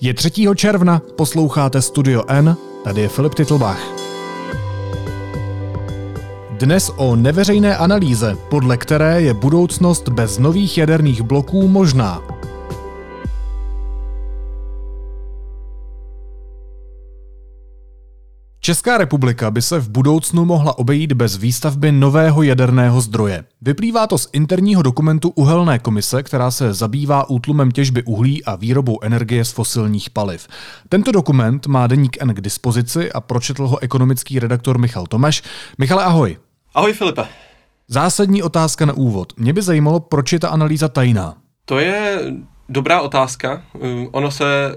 Je 3. června, posloucháte Studio N, tady je Filip Titlbach. Dnes o neveřejné analýze, podle které je budoucnost bez nových jaderných bloků možná. Česká republika by se v budoucnu mohla obejít bez výstavby nového jaderného zdroje. Vyplývá to z interního dokumentu Uhelné komise, která se zabývá útlumem těžby uhlí a výrobou energie z fosilních paliv. Tento dokument má deník N k dispozici a pročetl ho ekonomický redaktor Michal Tomeš. Michale, ahoj. Ahoj Filipe. Zásadní otázka na úvod. Mě by zajímalo, proč je ta analýza tajná. To je dobrá otázka. Ono se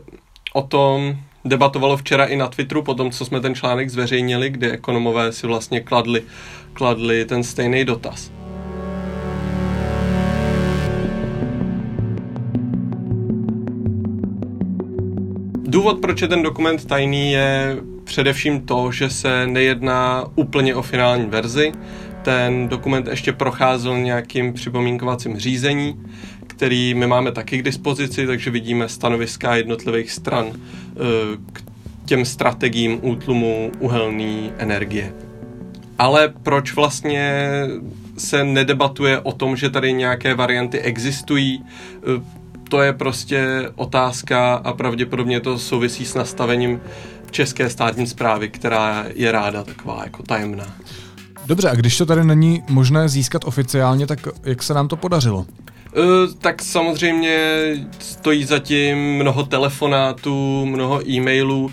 o tom debatovalo včera i na Twitteru, po tom, co jsme ten článek zveřejnili, kde ekonomové si vlastně kladli, kladli ten stejný dotaz. Důvod, proč je ten dokument tajný, je především to, že se nejedná úplně o finální verzi. Ten dokument ještě procházel nějakým připomínkovacím řízení, který my máme taky k dispozici, takže vidíme stanoviska jednotlivých stran eh, k těm strategiím útlumu uhelné energie. Ale proč vlastně se nedebatuje o tom, že tady nějaké varianty existují? Eh, to je prostě otázka a pravděpodobně to souvisí s nastavením české státní zprávy, která je ráda taková jako tajemná. Dobře, a když to tady není možné získat oficiálně, tak jak se nám to podařilo? Uh, tak samozřejmě stojí zatím mnoho telefonátů, mnoho e-mailů. Uh,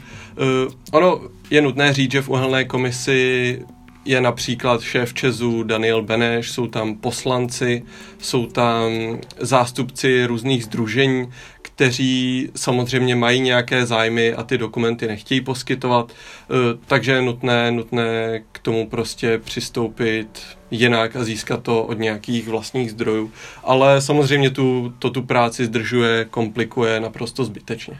ono je nutné říct, že v uhelné komisi je například šéf Česu Daniel Beneš, jsou tam poslanci, jsou tam zástupci různých združení, kteří samozřejmě mají nějaké zájmy a ty dokumenty nechtějí poskytovat, eh, takže je nutné, nutné k tomu prostě přistoupit jinak a získat to od nějakých vlastních zdrojů. Ale samozřejmě tu, to tu práci zdržuje, komplikuje naprosto zbytečně.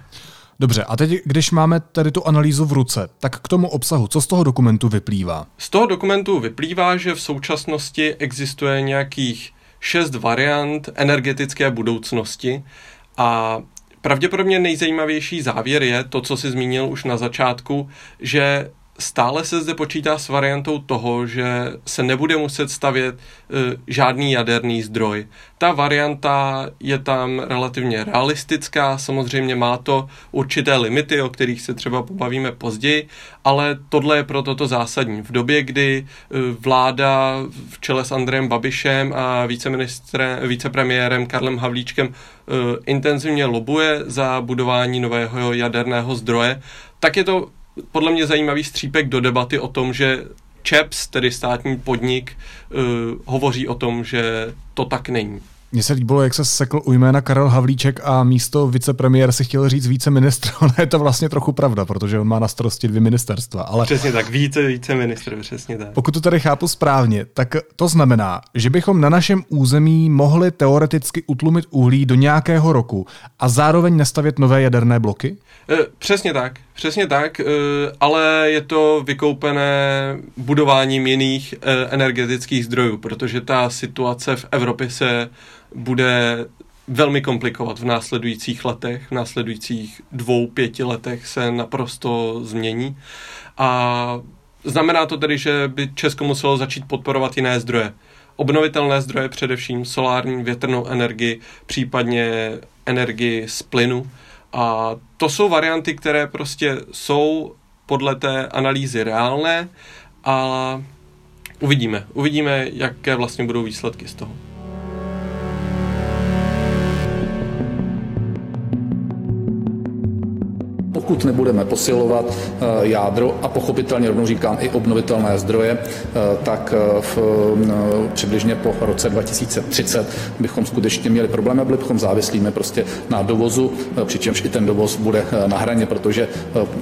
Dobře, a teď, když máme tady tu analýzu v ruce, tak k tomu obsahu, co z toho dokumentu vyplývá? Z toho dokumentu vyplývá, že v současnosti existuje nějakých šest variant energetické budoucnosti a pravděpodobně nejzajímavější závěr je to, co si zmínil už na začátku, že stále se zde počítá s variantou toho, že se nebude muset stavět e, žádný jaderný zdroj. Ta varianta je tam relativně realistická, samozřejmě má to určité limity, o kterých se třeba pobavíme později, ale tohle je pro toto zásadní. V době, kdy e, vláda v čele s Andrejem Babišem a vicepremiérem Karlem Havlíčkem e, intenzivně lobuje za budování nového jaderného zdroje, tak je to podle mě zajímavý střípek do debaty o tom, že ČEPS, tedy státní podnik, uh, hovoří o tom, že to tak není. Mně se líbilo, jak se sekl u jména Karel Havlíček a místo vicepremiér si chtěl říct více ministr, ale je to vlastně trochu pravda, protože on má na starosti dvě ministerstva. Ale přesně tak, více, více ministr, přesně tak. Pokud to tady chápu správně, tak to znamená, že bychom na našem území mohli teoreticky utlumit uhlí do nějakého roku a zároveň nestavět nové jaderné bloky? E, přesně tak, přesně tak, e, ale je to vykoupené budováním jiných e, energetických zdrojů, protože ta situace v Evropě se bude velmi komplikovat v následujících letech, v následujících dvou, pěti letech se naprosto změní. A znamená to tedy, že by Česko muselo začít podporovat jiné zdroje. Obnovitelné zdroje, především solární, větrnou energii, případně energii z plynu. A to jsou varianty, které prostě jsou podle té analýzy reálné a uvidíme. Uvidíme, jaké vlastně budou výsledky z toho. Pokud nebudeme posilovat eh, jádro a pochopitelně rovnou říkám i obnovitelné zdroje, eh, tak eh, v, přibližně po roce 2030 bychom skutečně měli problémy a byli bychom závislými prostě na dovozu, přičemž i ten dovoz bude na hraně, protože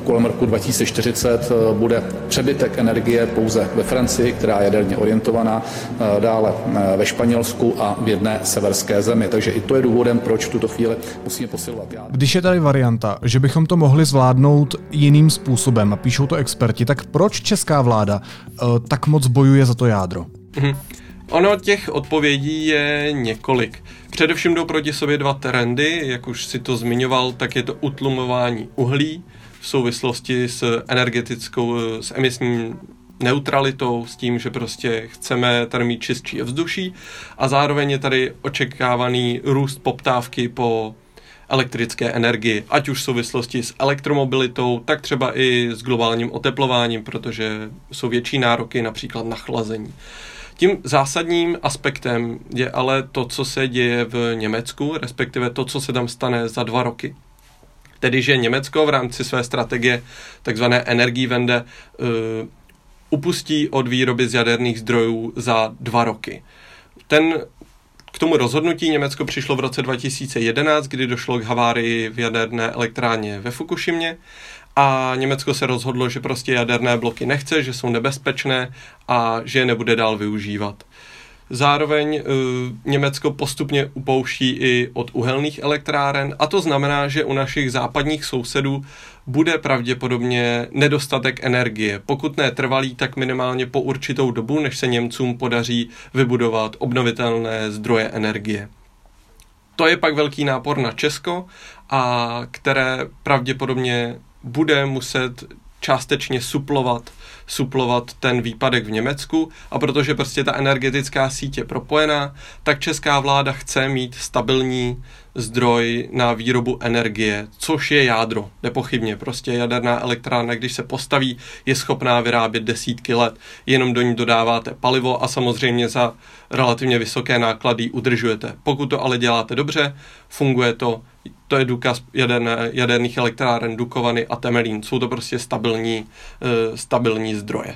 kolem roku 2040 bude přebytek energie pouze ve Francii, která je jaderně orientovaná, dále ve Španělsku a v jedné severské zemi. Takže i to je důvodem, proč v tuto chvíli musíme posilovat jádro. Když je tady varianta, že bychom to mohli zvládnout jiným způsobem a píšou to experti, tak proč česká vláda uh, tak moc bojuje za to jádro? Mm-hmm. Ono těch odpovědí je několik. Především jdou proti sobě dva trendy, jak už si to zmiňoval, tak je to utlumování uhlí v souvislosti s energetickou, s emisní neutralitou, s tím, že prostě chceme tady mít čistší vzduší a zároveň je tady očekávaný růst poptávky po elektrické energii, ať už v souvislosti s elektromobilitou, tak třeba i s globálním oteplováním, protože jsou větší nároky například na chlazení. Tím zásadním aspektem je ale to, co se děje v Německu, respektive to, co se tam stane za dva roky. Tedy, že Německo v rámci své strategie takzvané Energiewende uh, upustí od výroby z jaderných zdrojů za dva roky. Ten k tomu rozhodnutí Německo přišlo v roce 2011, kdy došlo k havárii v jaderné elektrárně ve Fukushimě a Německo se rozhodlo, že prostě jaderné bloky nechce, že jsou nebezpečné a že je nebude dál využívat. Zároveň uh, Německo postupně upouští i od uhelných elektráren a to znamená, že u našich západních sousedů bude pravděpodobně nedostatek energie. Pokud ne trvalý, tak minimálně po určitou dobu, než se Němcům podaří vybudovat obnovitelné zdroje energie. To je pak velký nápor na Česko, a které pravděpodobně bude muset částečně suplovat suplovat ten výpadek v Německu a protože prostě ta energetická síť je propojená, tak česká vláda chce mít stabilní zdroj na výrobu energie, což je jádro, nepochybně. Prostě jaderná elektrárna, když se postaví, je schopná vyrábět desítky let, jenom do ní dodáváte palivo a samozřejmě za relativně vysoké náklady udržujete. Pokud to ale děláte dobře, funguje to, to je důkaz jaderné, jaderných elektráren Dukovany a Temelín. Jsou to prostě stabilní, uh, stabilní zdroje.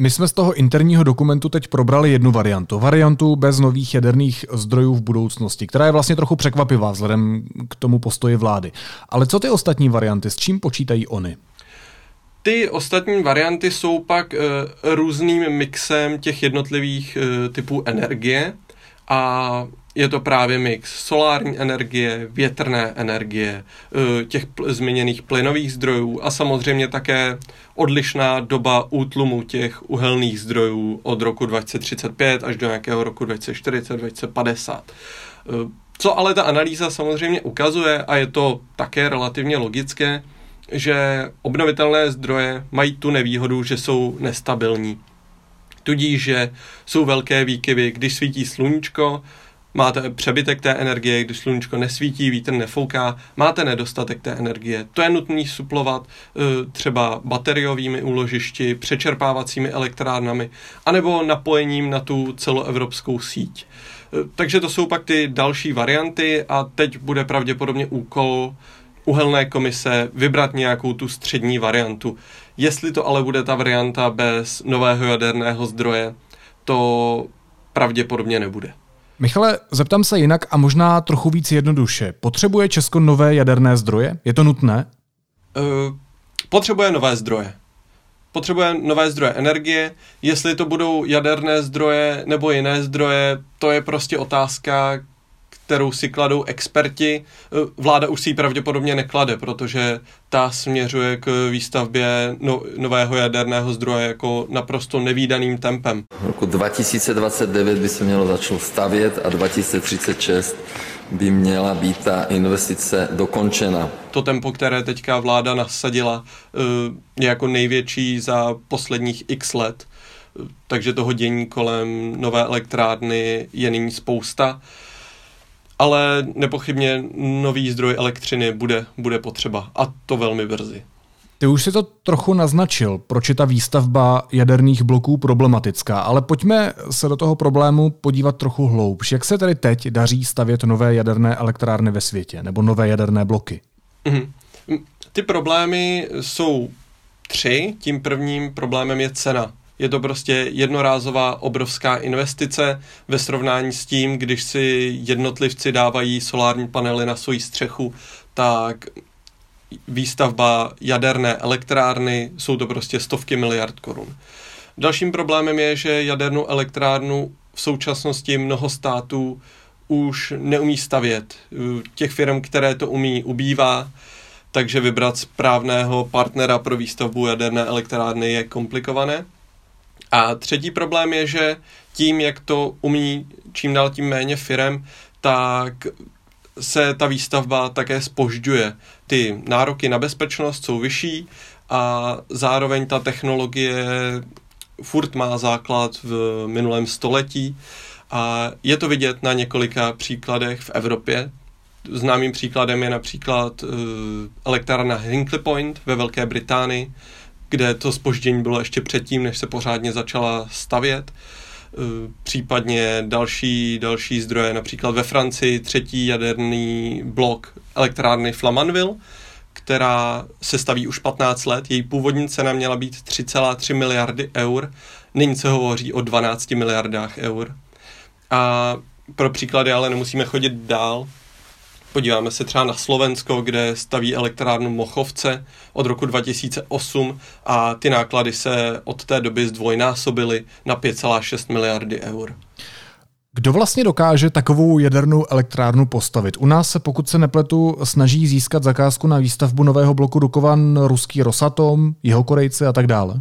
My jsme z toho interního dokumentu teď probrali jednu variantu. Variantu bez nových jaderných zdrojů v budoucnosti, která je vlastně trochu překvapivá vzhledem k tomu postoji vlády. Ale co ty ostatní varianty, s čím počítají oni? Ty ostatní varianty jsou pak e, různým mixem těch jednotlivých e, typů energie a je to právě mix solární energie, větrné energie, eh, těch pl- změněných plynových zdrojů a samozřejmě také odlišná doba útlumu těch uhelných zdrojů od roku 2035 až do nějakého roku 2040, 2050. Eh, co ale ta analýza samozřejmě ukazuje, a je to také relativně logické, že obnovitelné zdroje mají tu nevýhodu, že jsou nestabilní. Tudíž, že jsou velké výkyvy, když svítí sluníčko, máte přebytek té energie, když sluníčko nesvítí, vítr nefouká, máte nedostatek té energie. To je nutné suplovat eh, třeba bateriovými úložišti, přečerpávacími elektrárnami, anebo napojením na tu celoevropskou síť. Eh, takže to jsou pak ty další varianty a teď bude pravděpodobně úkol uhelné komise vybrat nějakou tu střední variantu. Jestli to ale bude ta varianta bez nového jaderného zdroje, to pravděpodobně nebude. Michale, zeptám se jinak a možná trochu víc jednoduše. Potřebuje Česko nové jaderné zdroje? Je to nutné? Uh, potřebuje nové zdroje. Potřebuje nové zdroje energie. Jestli to budou jaderné zdroje nebo jiné zdroje, to je prostě otázka, kterou si kladou experti. Vláda už si ji pravděpodobně neklade, protože ta směřuje k výstavbě no, nového jaderného zdroje jako naprosto nevýdaným tempem. V roku 2029 by se mělo začít stavět a 2036 by měla být ta investice dokončena. To tempo, které teďka vláda nasadila, eh, je jako největší za posledních x let. Takže toho dění kolem nové elektrárny je nyní spousta ale nepochybně nový zdroj elektřiny bude, bude potřeba a to velmi brzy. Ty už si to trochu naznačil, proč je ta výstavba jaderných bloků problematická, ale pojďme se do toho problému podívat trochu hloubš. Jak se tedy teď daří stavět nové jaderné elektrárny ve světě, nebo nové jaderné bloky? Mm-hmm. Ty problémy jsou tři. Tím prvním problémem je cena. Je to prostě jednorázová obrovská investice ve srovnání s tím, když si jednotlivci dávají solární panely na svoji střechu, tak výstavba jaderné elektrárny jsou to prostě stovky miliard korun. Dalším problémem je, že jadernou elektrárnu v současnosti mnoho států už neumí stavět. Těch firm, které to umí, ubývá, takže vybrat správného partnera pro výstavbu jaderné elektrárny je komplikované. A třetí problém je, že tím, jak to umí čím dál tím méně firem, tak se ta výstavba také spožďuje. Ty nároky na bezpečnost jsou vyšší a zároveň ta technologie furt má základ v minulém století a je to vidět na několika příkladech v Evropě. Známým příkladem je například uh, elektrárna Hinkley Point ve Velké Británii, kde to spoždění bylo ještě předtím, než se pořádně začala stavět. Uh, případně další, další zdroje, například ve Francii třetí jaderný blok elektrárny Flamanville, která se staví už 15 let. Její původní cena měla být 3,3 miliardy eur, nyní se hovoří o 12 miliardách eur. A pro příklady ale nemusíme chodit dál. Podíváme se třeba na Slovensko, kde staví elektrárnu Mochovce od roku 2008 a ty náklady se od té doby zdvojnásobily na 5,6 miliardy eur. Kdo vlastně dokáže takovou jadernou elektrárnu postavit? U nás se, pokud se nepletu, snaží získat zakázku na výstavbu nového bloku Dukovan ruský Rosatom, jeho Korejci a tak dále.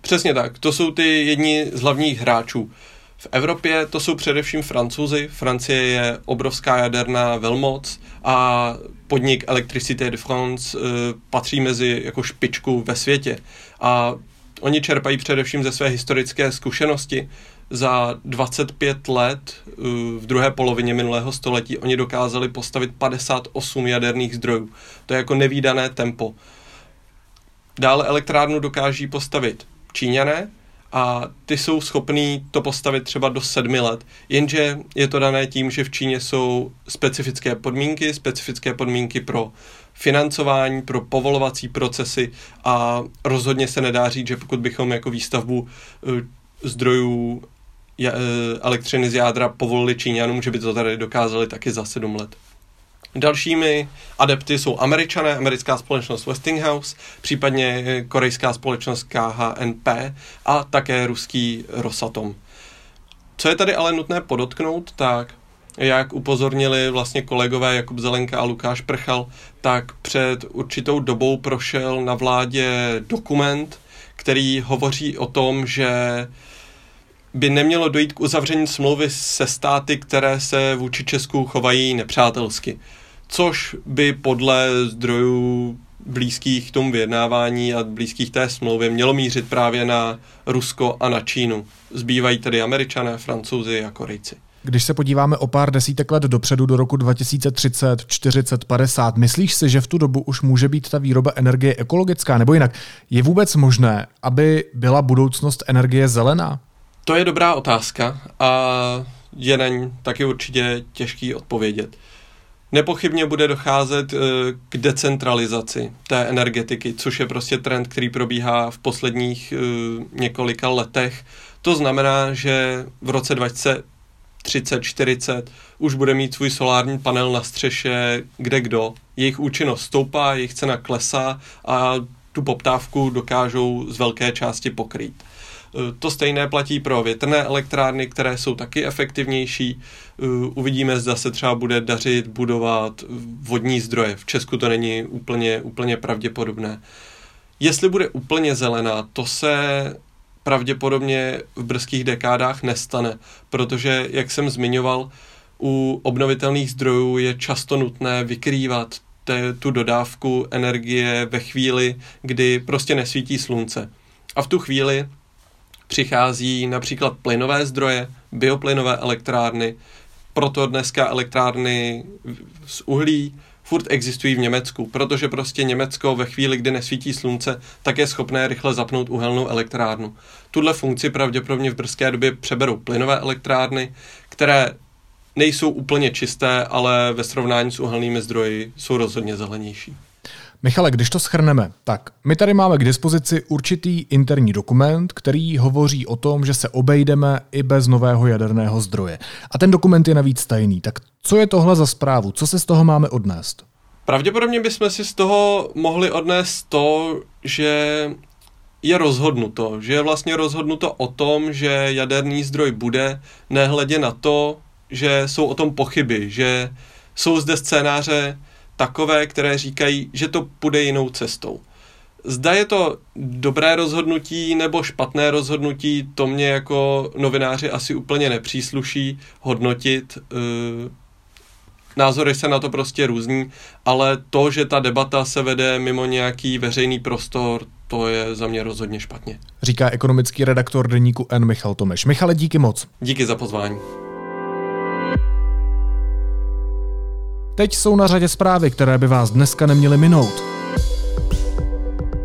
Přesně tak. To jsou ty jedni z hlavních hráčů. V Evropě to jsou především francouzi. Francie je obrovská jaderná velmoc a podnik Electricité de France uh, patří mezi jako špičku ve světě. A oni čerpají především ze své historické zkušenosti. Za 25 let uh, v druhé polovině minulého století oni dokázali postavit 58 jaderných zdrojů. To je jako nevýdané tempo. Dále elektrárnu dokáží postavit Číňané, a ty jsou schopní to postavit třeba do sedmi let. Jenže je to dané tím, že v Číně jsou specifické podmínky, specifické podmínky pro financování, pro povolovací procesy a rozhodně se nedá říct, že pokud bychom jako výstavbu eh, zdrojů eh, elektřiny z jádra povolili Číňanům, že by to tady dokázali taky za sedm let. Dalšími adepty jsou američané, americká společnost Westinghouse, případně korejská společnost KHNP a také ruský Rosatom. Co je tady ale nutné podotknout, tak jak upozornili vlastně kolegové Jakub Zelenka a Lukáš Prchal, tak před určitou dobou prošel na vládě dokument, který hovoří o tom, že by nemělo dojít k uzavření smlouvy se státy, které se vůči Česku chovají nepřátelsky což by podle zdrojů blízkých tomu vyjednávání a blízkých té smlouvě mělo mířit právě na Rusko a na Čínu. Zbývají tedy američané, francouzi a korejci. Když se podíváme o pár desítek let dopředu do roku 2030, 40, 50, myslíš si, že v tu dobu už může být ta výroba energie ekologická? Nebo jinak, je vůbec možné, aby byla budoucnost energie zelená? To je dobrá otázka a je na ní taky určitě těžký odpovědět. Nepochybně bude docházet eh, k decentralizaci té energetiky, což je prostě trend, který probíhá v posledních eh, několika letech. To znamená, že v roce 2030, 40 už bude mít svůj solární panel na střeše kde kdo. Jejich účinnost stoupá, jejich cena klesá a tu poptávku dokážou z velké části pokrýt. To stejné platí pro větrné elektrárny, které jsou taky efektivnější. Uvidíme, zda se třeba bude dařit budovat vodní zdroje. V Česku to není úplně, úplně pravděpodobné. Jestli bude úplně zelená, to se pravděpodobně v brzkých dekádách nestane, protože, jak jsem zmiňoval, u obnovitelných zdrojů je často nutné vykrývat te, tu dodávku energie ve chvíli, kdy prostě nesvítí slunce. A v tu chvíli přichází například plynové zdroje, bioplynové elektrárny, proto dneska elektrárny z uhlí furt existují v Německu, protože prostě Německo ve chvíli, kdy nesvítí slunce, tak je schopné rychle zapnout uhelnou elektrárnu. Tuhle funkci pravděpodobně v brzké době přeberou plynové elektrárny, které nejsou úplně čisté, ale ve srovnání s uhelnými zdroji jsou rozhodně zelenější. Michale, když to schrneme, tak my tady máme k dispozici určitý interní dokument, který hovoří o tom, že se obejdeme i bez nového jaderného zdroje. A ten dokument je navíc tajný. Tak co je tohle za zprávu? Co se z toho máme odnést? Pravděpodobně bychom si z toho mohli odnést to, že je rozhodnuto, že je vlastně rozhodnuto o tom, že jaderný zdroj bude, nehledě na to, že jsou o tom pochyby, že jsou zde scénáře, takové, které říkají, že to půjde jinou cestou. Zda je to dobré rozhodnutí nebo špatné rozhodnutí, to mě jako novináři asi úplně nepřísluší hodnotit. Eh, názory se na to prostě různí, ale to, že ta debata se vede mimo nějaký veřejný prostor, to je za mě rozhodně špatně. Říká ekonomický redaktor deníku N. Michal Tomeš. Michale, díky moc. Díky za pozvání. Teď jsou na řadě zprávy, které by vás dneska neměly minout.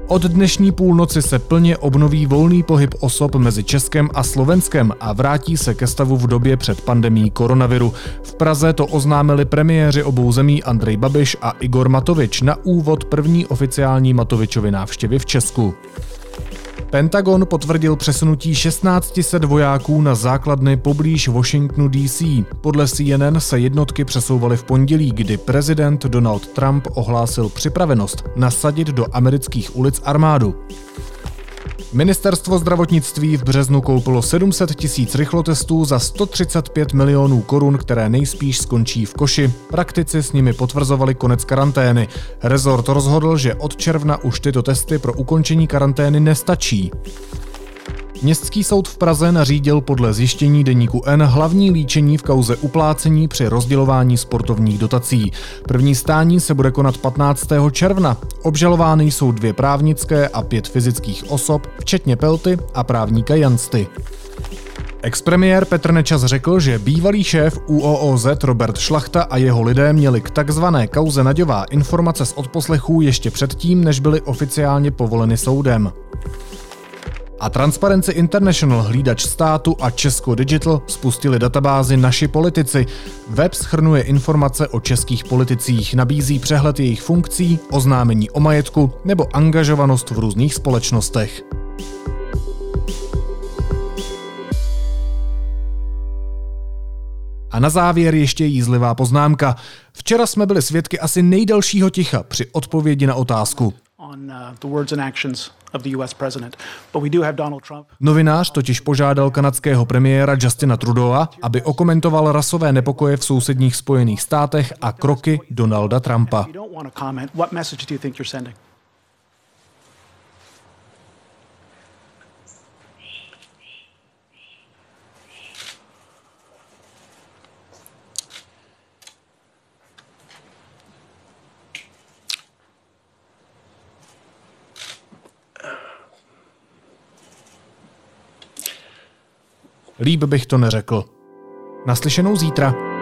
Od dnešní půlnoci se plně obnoví volný pohyb osob mezi Českem a Slovenskem a vrátí se ke stavu v době před pandemí koronaviru. V Praze to oznámili premiéři obou zemí Andrej Babiš a Igor Matovič na úvod první oficiální Matovičovy návštěvy v Česku. Pentagon potvrdil přesunutí 1600 vojáků na základny poblíž Washingtonu DC. Podle CNN se jednotky přesouvaly v pondělí, kdy prezident Donald Trump ohlásil připravenost nasadit do amerických ulic armádu. Ministerstvo zdravotnictví v březnu koupilo 700 tisíc rychlotestů za 135 milionů korun, které nejspíš skončí v koši. Praktici s nimi potvrzovali konec karantény. Rezort rozhodl, že od června už tyto testy pro ukončení karantény nestačí. Městský soud v Praze nařídil podle zjištění deníku N hlavní líčení v kauze uplácení při rozdělování sportovních dotací. První stání se bude konat 15. června. Obžalovány jsou dvě právnické a pět fyzických osob, včetně Pelty a právníka Jansty. Expremiér Petr Nečas řekl, že bývalý šéf UOOZ Robert Šlachta a jeho lidé měli k takzvané kauze Naďová informace z odposlechů ještě předtím, než byly oficiálně povoleny soudem. A Transparency International, hlídač státu a Česko Digital spustili databázi Naši politici. Web schrnuje informace o českých politicích, nabízí přehled jejich funkcí, oznámení o majetku nebo angažovanost v různých společnostech. A na závěr ještě jízlivá poznámka. Včera jsme byli svědky asi nejdelšího ticha při odpovědi na otázku. Novinář totiž požádal kanadského premiéra Justina Trudeau, aby okomentoval rasové nepokoje v sousedních Spojených státech a kroky Donalda Trumpa. Líb bych to neřekl. Naslyšenou zítra.